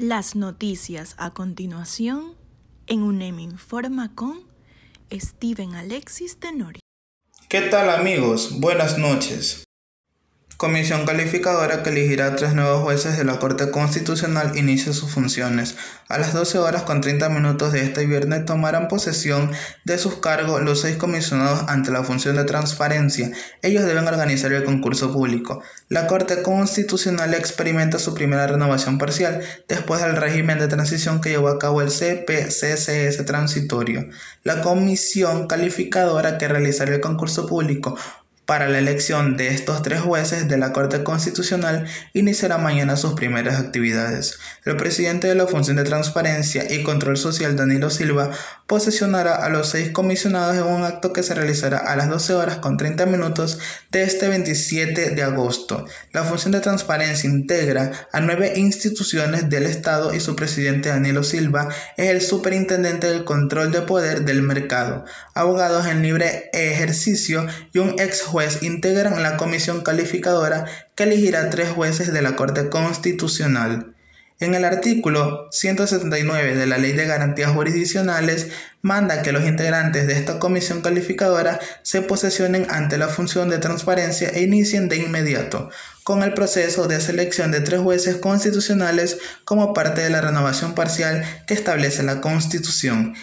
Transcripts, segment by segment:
Las noticias a continuación en UNEM Informa con Steven Alexis Tenorio. ¿Qué tal amigos? Buenas noches. Comisión calificadora que elegirá tres nuevos jueces de la Corte Constitucional inicia sus funciones. A las 12 horas con 30 minutos de este viernes tomarán posesión de sus cargos los seis comisionados ante la función de transparencia. Ellos deben organizar el concurso público. La Corte Constitucional experimenta su primera renovación parcial después del régimen de transición que llevó a cabo el CPCCS transitorio. La comisión calificadora que realizará el concurso público para la elección de estos tres jueces de la Corte Constitucional iniciará mañana sus primeras actividades. El presidente de la Función de Transparencia y Control Social, Danilo Silva, posesionará a los seis comisionados en un acto que se realizará a las 12 horas con 30 minutos de este 27 de agosto. La Función de Transparencia integra a nueve instituciones del Estado y su presidente Danilo Silva es el superintendente del control de poder del mercado, abogados en libre ejercicio y un ex juez integran la comisión calificadora que elegirá tres jueces de la Corte Constitucional. En el artículo 179 de la Ley de Garantías Jurisdiccionales manda que los integrantes de esta comisión calificadora se posesionen ante la función de transparencia e inicien de inmediato con el proceso de selección de tres jueces constitucionales como parte de la renovación parcial que establece la Constitución.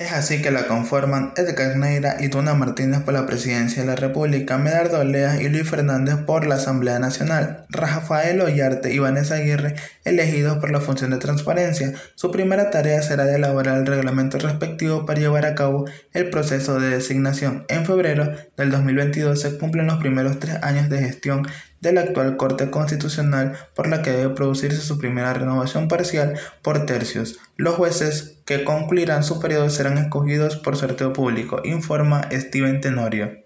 Es así que la conforman Edgar Neira y Tuna Martínez por la presidencia de la República, Medardo Lea y Luis Fernández por la Asamblea Nacional, Rafael Ollarte y Vanessa Aguirre elegidos por la función de transparencia. Su primera tarea será de elaborar el reglamento respectivo para llevar a cabo el proceso de designación. En febrero del 2022 se cumplen los primeros tres años de gestión de la actual Corte Constitucional por la que debe producirse su primera renovación parcial por tercios. Los jueces que concluirán su periodo serán escogidos por sorteo público, informa Steven Tenorio.